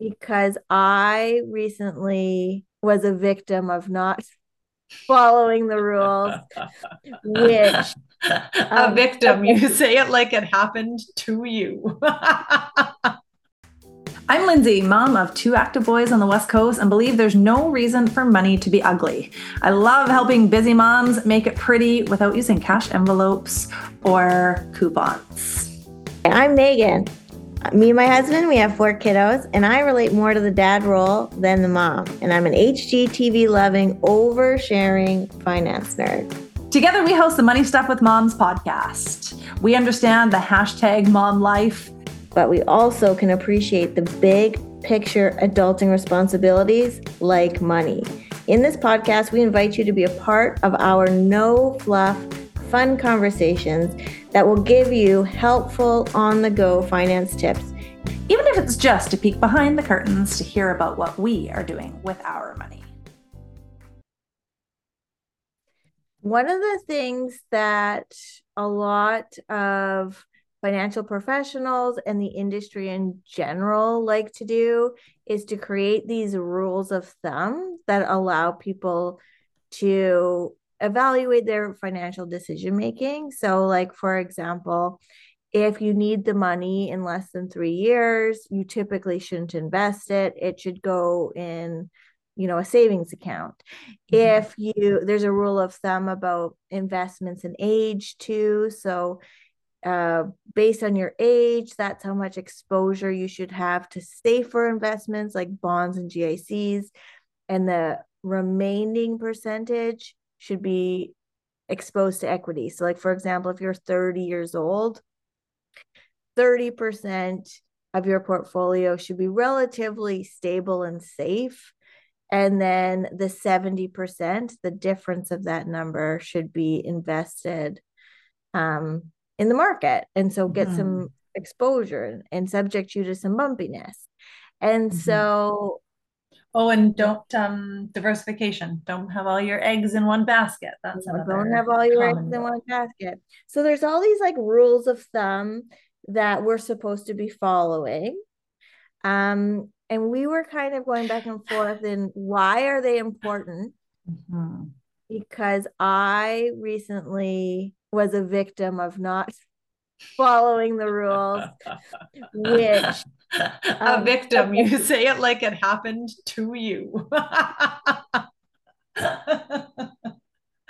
because I recently was a victim of not following the rules, which a um, victim. You say it like it happened to you. I'm Lindsay, mom of two active boys on the West Coast, and believe there's no reason for money to be ugly. I love helping busy moms make it pretty without using cash envelopes or coupons. I'm Meghan. Me and my husband, we have four kiddos, and I relate more to the dad role than the mom. And I'm an HGTV loving, oversharing finance nerd. Together, we host the Money Stuff with Moms podcast. We understand the hashtag mom life, but we also can appreciate the big picture adulting responsibilities like money. In this podcast, we invite you to be a part of our no fluff, fun conversations that will give you helpful on the go finance tips. Even if it's just to peek behind the curtains to hear about what we are doing with our money. One of the things that a lot of financial professionals and the industry in general like to do is to create these rules of thumb that allow people to evaluate their financial decision making. So, like, for example, if you need the money in less than three years, you typically shouldn't invest it. It should go in, you know, a savings account. Mm-hmm. If you, there's a rule of thumb about investments in age too. So, uh, based on your age, that's how much exposure you should have to safer investments like bonds and GICs. And the remaining percentage should be exposed to equity. So, like for example, if you're 30 years old, 30% of your portfolio should be relatively stable and safe. And then the 70%, the difference of that number should be invested um, in the market. And so get mm-hmm. some exposure and subject you to some bumpiness. And mm-hmm. so Oh, and don't um diversification. Don't have all your eggs in one basket. That's don't have all your eggs in one basket. So there's all these like rules of thumb that we're supposed to be following. Um, and we were kind of going back and forth in why are they important? Mm-hmm. Because I recently was a victim of not following the rules, which a um, victim. You say it like it happened to you.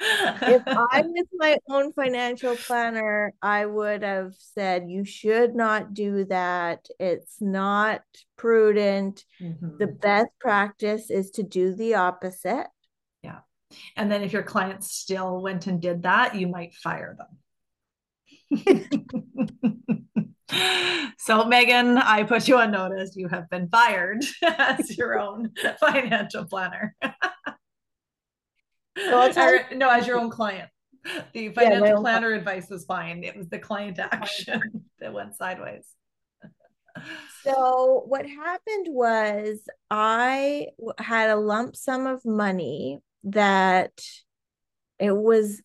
if I was my own financial planner, I would have said, you should not do that. It's not prudent. Mm-hmm. The best practice is to do the opposite. Yeah. And then if your clients still went and did that, you might fire them. so, Meghan, I put you on notice. You have been fired as your own financial planner. so or, no, as your own client. The financial yeah, planner advice was fine. It was the client action that went sideways. so, what happened was I had a lump sum of money that it was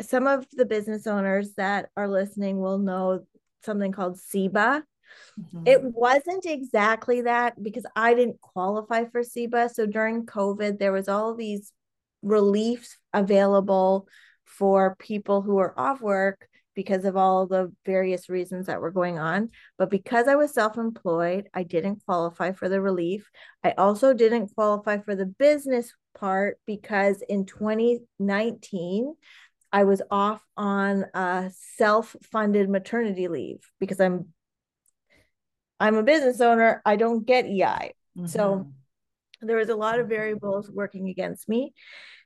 some of the business owners that are listening will know something called CEBA. Mm-hmm. It wasn't exactly that because I didn't qualify for CEBA. So during COVID, there was all these reliefs available for people who are off work because of all the various reasons that were going on. But because I was self employed, I didn't qualify for the relief. I also didn't qualify for the business part because in 2019, I was off on a self-funded maternity leave because I'm I'm a business owner. I don't get EI. Mm-hmm. So there was a lot of variables working against me.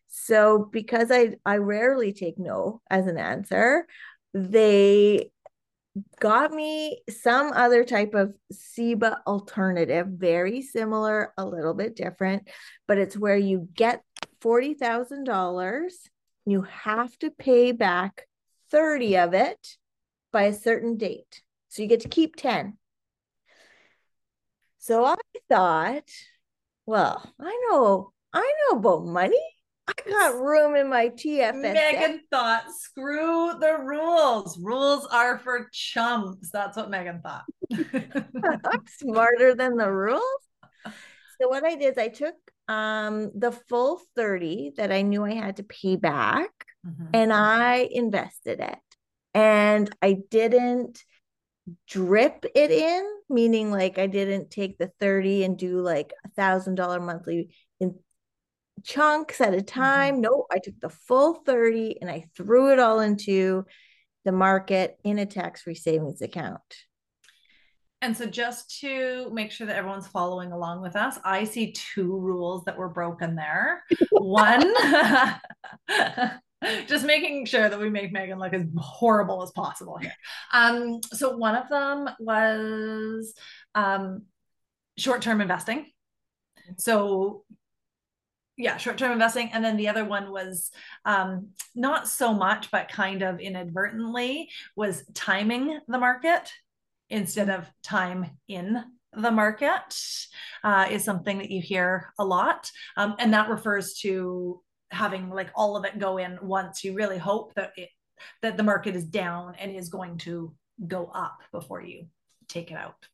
So because I I rarely take no as an answer, they got me some other type of CEBA alternative, very similar, a little bit different, but it's where you get $40,000. You have to pay back 30 of it by a certain date. So you get to keep 10. So I thought, well, I know, I know about money. I got room in my TFS. Meghan thought, screw the rules. Rules are for chums. That's what Meghan thought. I'm smarter than the rules. So what I did is I took um the full 30 that I knew I had to pay back mm-hmm. and I invested it. And I didn't drip it in, meaning like I didn't take the 30 and do like a thousand dollar monthly in chunks at a mm-hmm. time. Mm-hmm. No, I took the full 30 and I threw it all into the market in a tax-free savings account. And so, just to make sure that everyone's following along with us, I see two rules that were broken there. One, just making sure that we make Meghan look as horrible as possible here. Um, so, one of them was um, short term investing. So, yeah, short term investing. And then the other one was um, not so much, but kind of inadvertently, was timing the market instead of time in the market uh, is something that you hear a lot. Um, and that refers to having like all of it go in once. You really hope that it that the market is down and is going to go up before you take it out.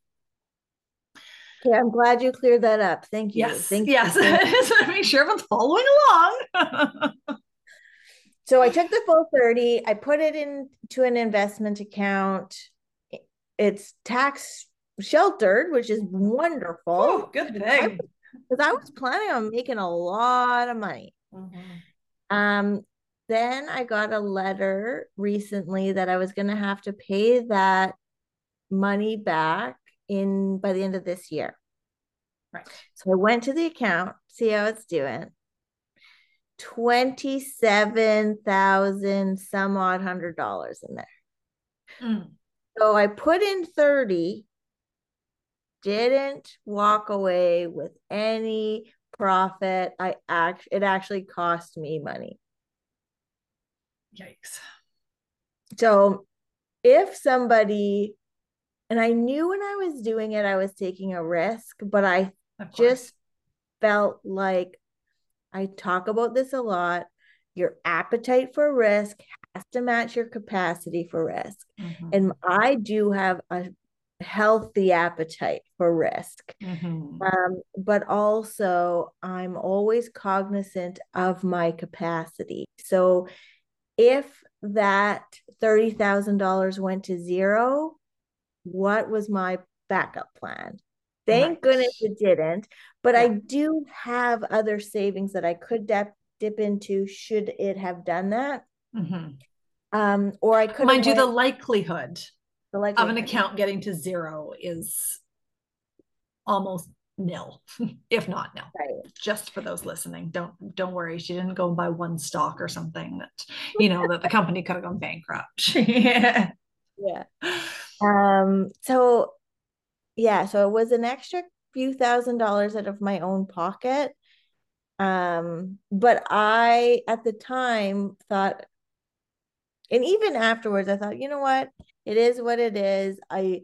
Okay, I'm glad you cleared that up. Thank you. Yes, Thank yes. You. make sure everyone's following along. so I took the full 30, I put it into an investment account it's tax sheltered, which is wonderful. Oh, good thing. Because I, I, was planning on making a lot of money. Mm-hmm. Um, then I got a letter recently that I was going to have to pay that money back in by the end of this year. Right. So I went to the account, see how it's doing. 27,000 some odd hundred dollars in there. Mm. So I put in 30, didn't walk away with any profit. I act it actually cost me money. Yikes. So if somebody and I knew when I was doing it, I was taking a risk, but I just felt like I talk about this a lot. Your appetite for risk has to match your capacity for risk. Mm-hmm. And I do have a healthy appetite for risk. Mm-hmm. Um, but also, I'm always cognizant of my capacity. So if that $30,000 went to zero, what was my backup plan? Thank right. goodness it didn't. But yeah. I do have other savings that I could dip, dip into should it have done that. Mm-hmm. Um, or I could mind you, the likelihood, the likelihood of an account getting to zero is almost nil, if not nil. Right. Just for those listening, don't don't worry. She didn't go and buy one stock or something that you know that the company could have gone bankrupt. yeah. Yeah. Um. So, yeah. So it was an extra few thousand dollars out of my own pocket. Um. But I, at the time, thought and even afterwards i thought you know what it is what it is i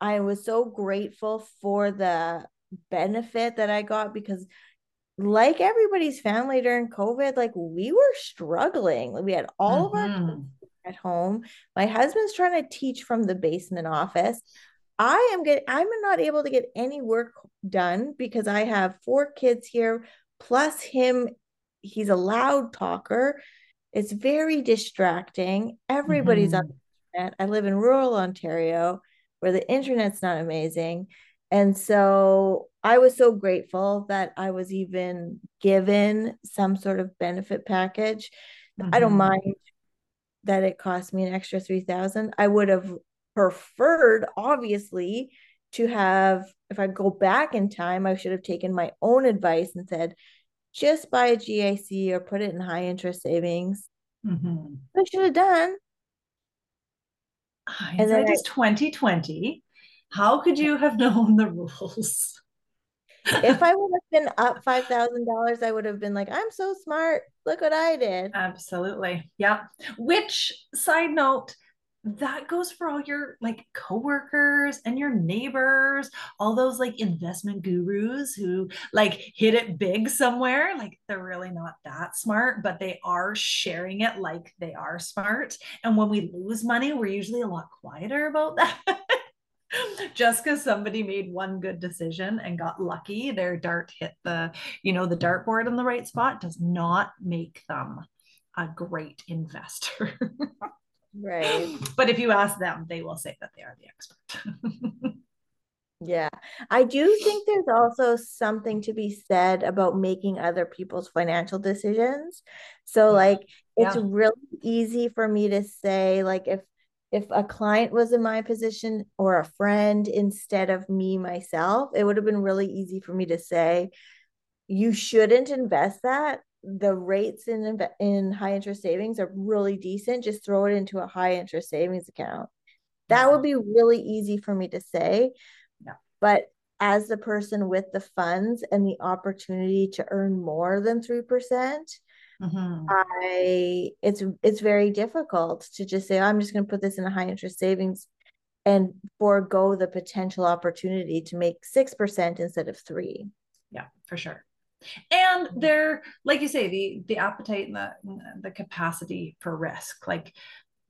i was so grateful for the benefit that i got because like everybody's family during covid like we were struggling we had all mm-hmm. of our mm-hmm. At home my husband's trying to teach from the basement office i am getting i'm not able to get any work done because i have four kids here plus him he's a loud talker it's very distracting. Everybody's mm-hmm. on the internet. I live in rural Ontario where the internet's not amazing. And so I was so grateful that I was even given some sort of benefit package. Mm-hmm. I don't mm-hmm. mind that it cost me an extra 3000 I would have preferred obviously to have if I go back in time I should have taken my own advice and said just buy a GIC or put it in high interest savings. Mm-hmm. I should have done. Hindsight is 2020. How could you have known the rules? If I would have been up five thousand dollars, I would have been like, I'm so smart. Look what I did. Absolutely. Yeah. Which side note, that goes for all your like coworkers and your neighbors, all those like investment gurus who like hit it big somewhere. Like they're really not that smart, but they are sharing it like they are smart. And when we lose money, we're usually a lot quieter about that. Just because somebody made one good decision and got lucky, their dart hit the, you know, the dartboard in the right spot does not make them a great investor. right. But if you ask them, they will say that they are the expert. yeah. I do think there's also something to be said about making other people's financial decisions. So, like, it's yeah. really easy for me to say, like, if if a client was in my position or a friend instead of me myself, it would have been really easy for me to say, you shouldn't invest that. The rates in in high interest savings are really decent. Just throw it into a high interest savings account. That would be really easy for me to say. But as the person with the funds and the opportunity to earn more than 3%, mm-hmm. I it's it's very difficult to just say, I'm just going to put this in a high interest savings and forego the potential opportunity to make 6% instead of three. Yeah, for sure. And mm-hmm. they're like you say, the the appetite and the the capacity for risk. Like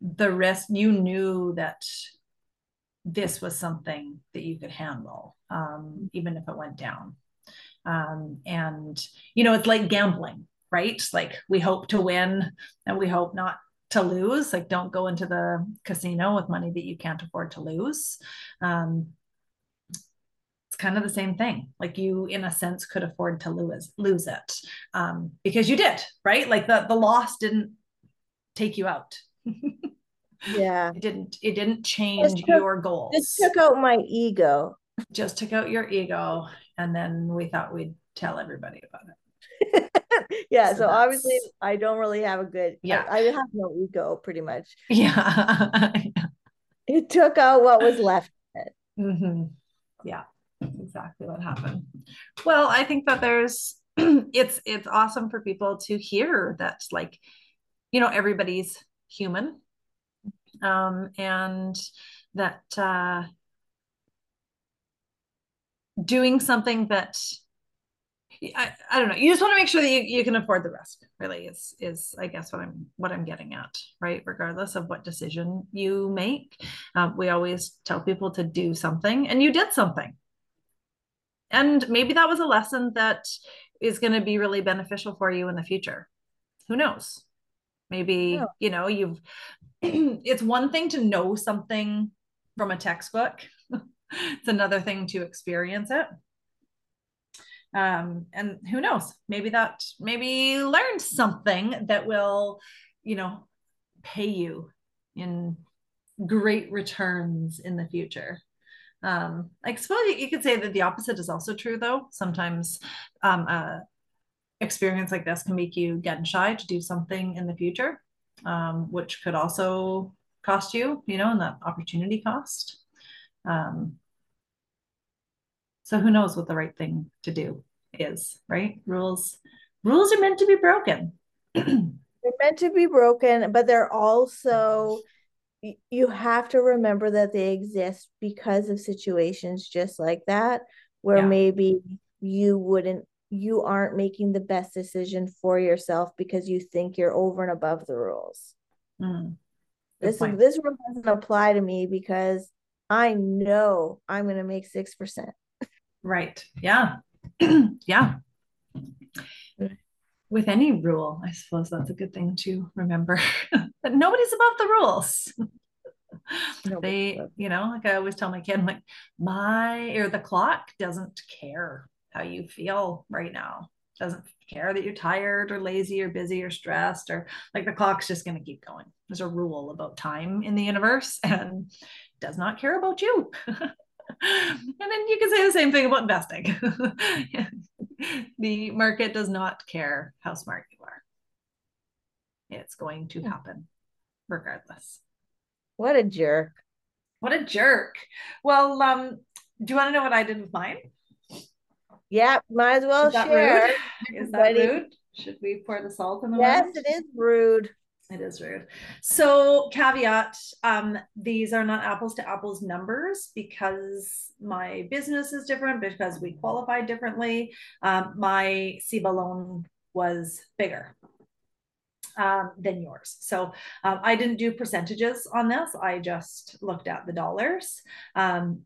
the risk, you knew that this was something that you could handle, um, even if it went down. Um, and you know, it's like gambling right? Like we hope to win and we hope not to lose. Like don't go into the casino with money that you can't afford to lose. Um, it's kind of the same thing. Like you, in a sense, could afford to lose lose it um, because you did, right? Like the the loss didn't take you out. yeah, it didn't. It didn't change took, your goals. It took out my ego. Just took out your ego, and then we thought we'd tell everybody about it. yeah. So, so obviously, I don't really have a good. Yeah. I, I have no ego, pretty much. Yeah. it took out what was left. Mm-hmm. Yeah. Exactly what happened. Well, I think that there's it's it's awesome for people to hear that like you know everybody's human um and that uh doing something that I, I don't know. You just want to make sure that you, you can afford the risk. Really, is is I guess what I'm what I'm getting at, right? Regardless of what decision you make, um, we always tell people to do something, and you did something, and maybe that was a lesson that is going to be really beneficial for you in the future. Who knows? Maybe oh. you know you've. it's one thing to know something from a textbook. it's another thing to experience it um, and who knows? Maybe that maybe learn something that will you know pay you in great returns in the future. Um, i suppose you could say that the opposite is also true though. Sometimes um, uh, experience like this can make you gun shy to do something in the future um, which could also cost you you know and that opportunity cost. Um, so who knows what the right thing to do is, right? Rules rules are meant to be broken. they're meant to be broken, but they're also you have to remember that they exist because of situations just like that where yeah. maybe you wouldn't you aren't making the best decision for yourself because you think you're over and above the rules. Mm. This this rule doesn't apply to me because I know I'm going to make six percent. Right. Yeah. yeah. With any rule, I suppose that's a good thing to remember that nobody's above the rules. they, you know, like I always tell my kid, I'm like, my or the clock doesn't care how you feel right now. Doesn't care that you're tired or lazy or busy or stressed or like the clock's just going to keep going. There's a rule about time in the universe and does not care about you. and then you can say the same thing about investing. the market does not care how smart you are. It's going to happen regardless. What a jerk. What a jerk. Well, um, do you want to know what I did with mine? Yeah, might as well is share. Rude? Is that rude? Should we pour the salt in the water? Yes, it is rude. It is rude. So, caveat um, these are not apples to apples numbers because my business is different, because we qualify differently. Um, my CEBA loan was bigger. um, than yours. So um, I didn't do percentages on this. I just looked at the dollars. Um,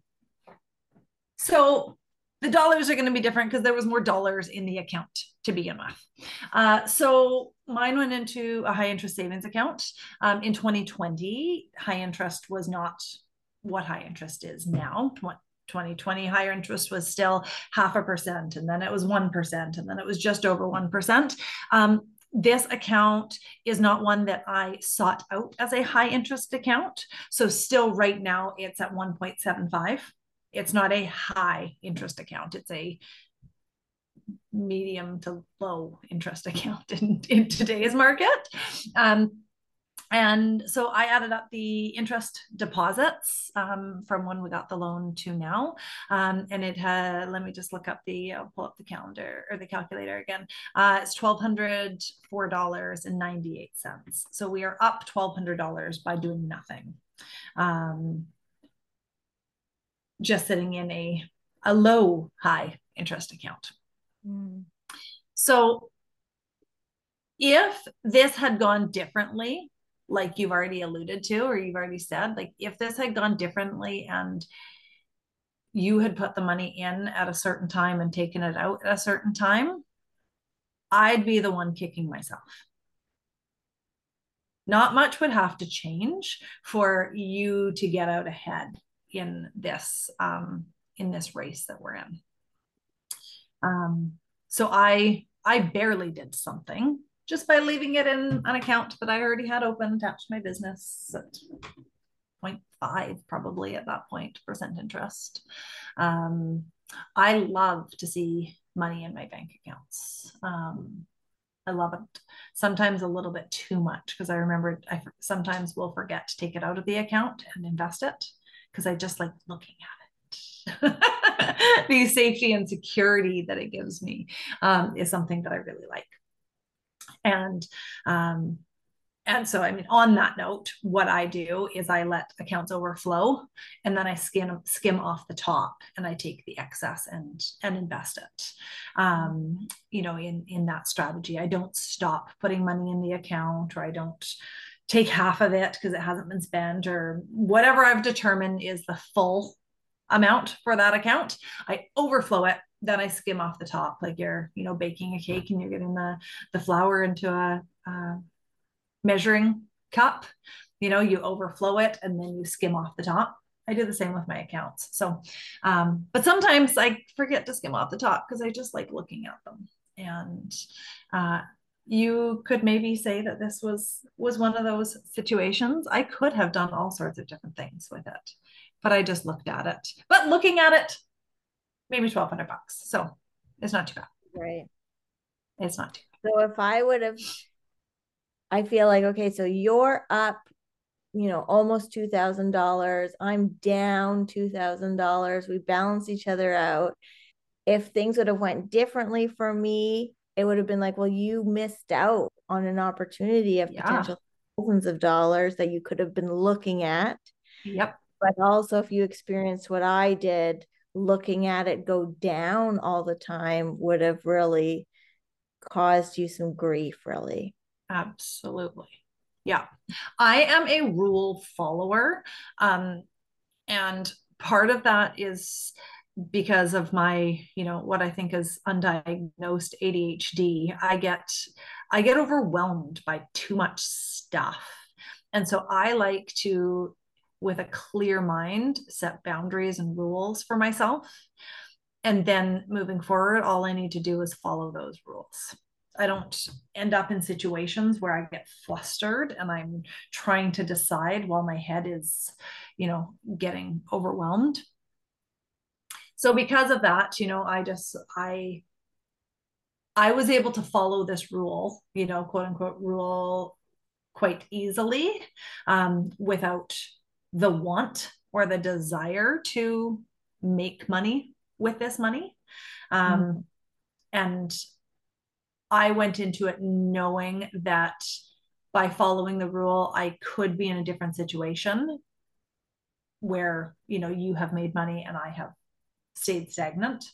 so the dollars are going to be different because there was more dollars in the account to begin with. Uh, so mine went into a high interest savings account. Um, in 2020, high interest was not what high interest is now. 2020 higher interest was still half a percent and then it was 1% and then it was just over 1% um, this account is not one that I sought out as a high interest account. So, still right now, it's at 1.75. It's not a high interest account, it's a medium to low interest account in, in today's market. Um, and so I added up the interest deposits um, from when we got the loan to now. Um, and it had, let me just look up the, I'll pull up the calendar or the calculator again. Uh, it's $1,204.98. So we are up $1,200 by doing nothing. Um, just sitting in a, a low high interest account. Mm. So if this had gone differently, like you've already alluded to or you've already said like if this had gone differently and you had put the money in at a certain time and taken it out at a certain time i'd be the one kicking myself not much would have to change for you to get out ahead in this um, in this race that we're in um, so i i barely did something just by leaving it in an account that I already had open attached to my business at 0.5 probably at that point percent interest. Um, I love to see money in my bank accounts. Um, I love it. Sometimes a little bit too much because I remember I sometimes will forget to take it out of the account and invest it because I just like looking at it. the safety and security that it gives me um, is something that I really like and um, and so, I mean, on that note, what I do is I let accounts overflow, and then I skim skim off the top, and I take the excess and and invest it. Um, you know, in in that strategy, I don't stop putting money in the account, or I don't take half of it because it hasn't been spent, or whatever I've determined is the full amount for that account. I overflow it then I skim off the top, like you're, you know, baking a cake and you're getting the the flour into a, a measuring cup. You know, you overflow it and then you skim off the top. I do the same with my accounts. So, um, but sometimes I forget to skim off the top because I just like looking at them. And uh, you could maybe say that this was was one of those situations. I could have done all sorts of different things with it, but I just looked at it. But looking at it maybe 1200 bucks. So it's not too bad. Right. It's not too bad. So if I would have, I feel like, okay, so you're up, you know, almost $2,000. I'm down $2,000. We balance each other out. If things would have went differently for me, it would have been like, well, you missed out on an opportunity of yeah. potential thousands of dollars that you could have been looking at. Yep. But also, if you experienced what I did, looking at it go down all the time would have really caused you some grief, really. Absolutely. Yeah. I am a rule follower. Um, and part of that is because of my you know what i think is undiagnosed adhd i get i get overwhelmed by too much stuff and so i like to with a clear mind, set boundaries and rules for myself. And then moving forward, all I need to do is follow those rules. I don't end up in situations where I get flustered and I'm trying to decide while my head is, you know, getting overwhelmed. So because of that, you know, I just I I was able to follow this rule, you know, quote unquote rule quite easily um, without the want or the desire to make money with this money. Um, mm-hmm. And I went into it knowing that by following the rule, I could be in a different situation where, you know, you have made money and I have stayed stagnant.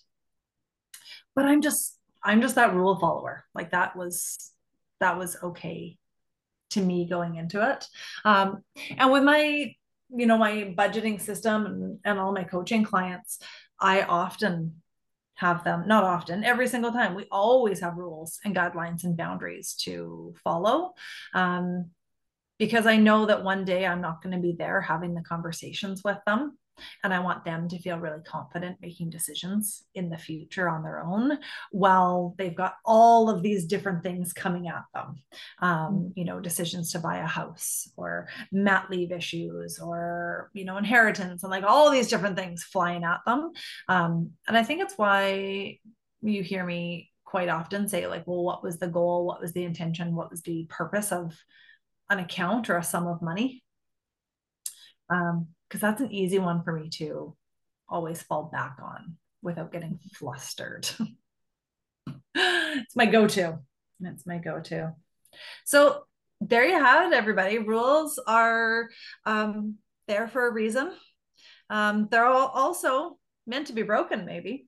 But I'm just, I'm just that rule follower. Like that was, that was okay to me going into it. Um, and with my, you know, my budgeting system and, and all my coaching clients, I often have them, not often, every single time. We always have rules and guidelines and boundaries to follow. Um, because I know that one day I'm not going to be there having the conversations with them. And I want them to feel really confident making decisions in the future on their own while they've got all of these different things coming at them. Um, mm. you know, decisions to buy a house or mat leave issues or, you know, inheritance and like all these different things flying at them. Um, and I think it's why you hear me quite often say, like, well, what was the goal? What was the intention? What was the purpose of an account or a sum of money? Um, because that's an easy one for me to always fall back on without getting flustered. it's my go-to. It's my go-to. So there you have it, everybody. Rules are um, there for a reason. Um, they're all also meant to be broken, maybe,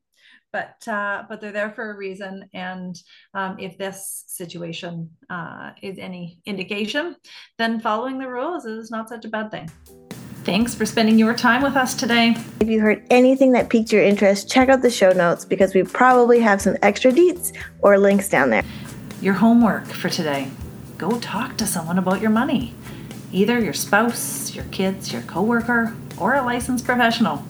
but uh, but they're there for a reason. And um, if this situation uh, is any indication, then following the rules is not such a bad thing. Thanks for spending your time with us today. If you heard anything that piqued your interest, check out the show notes because we probably have some extra deets or links down there. Your homework for today go talk to someone about your money. Either your spouse, your kids, your coworker, or a licensed professional.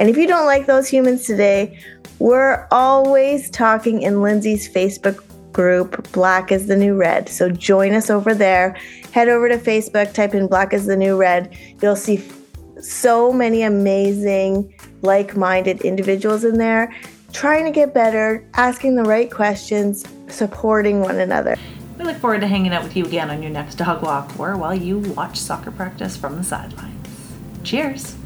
And if you don't like those humans today, we're always talking in Lindsay's Facebook group, Black is the New Red. So join us over there. Head over to Facebook, type in Black is the New Red. You'll see so many amazing, like minded individuals in there trying to get better, asking the right questions, supporting one another. We look forward to hanging out with you again on your next dog walk or while you watch soccer practice from the sidelines. Cheers.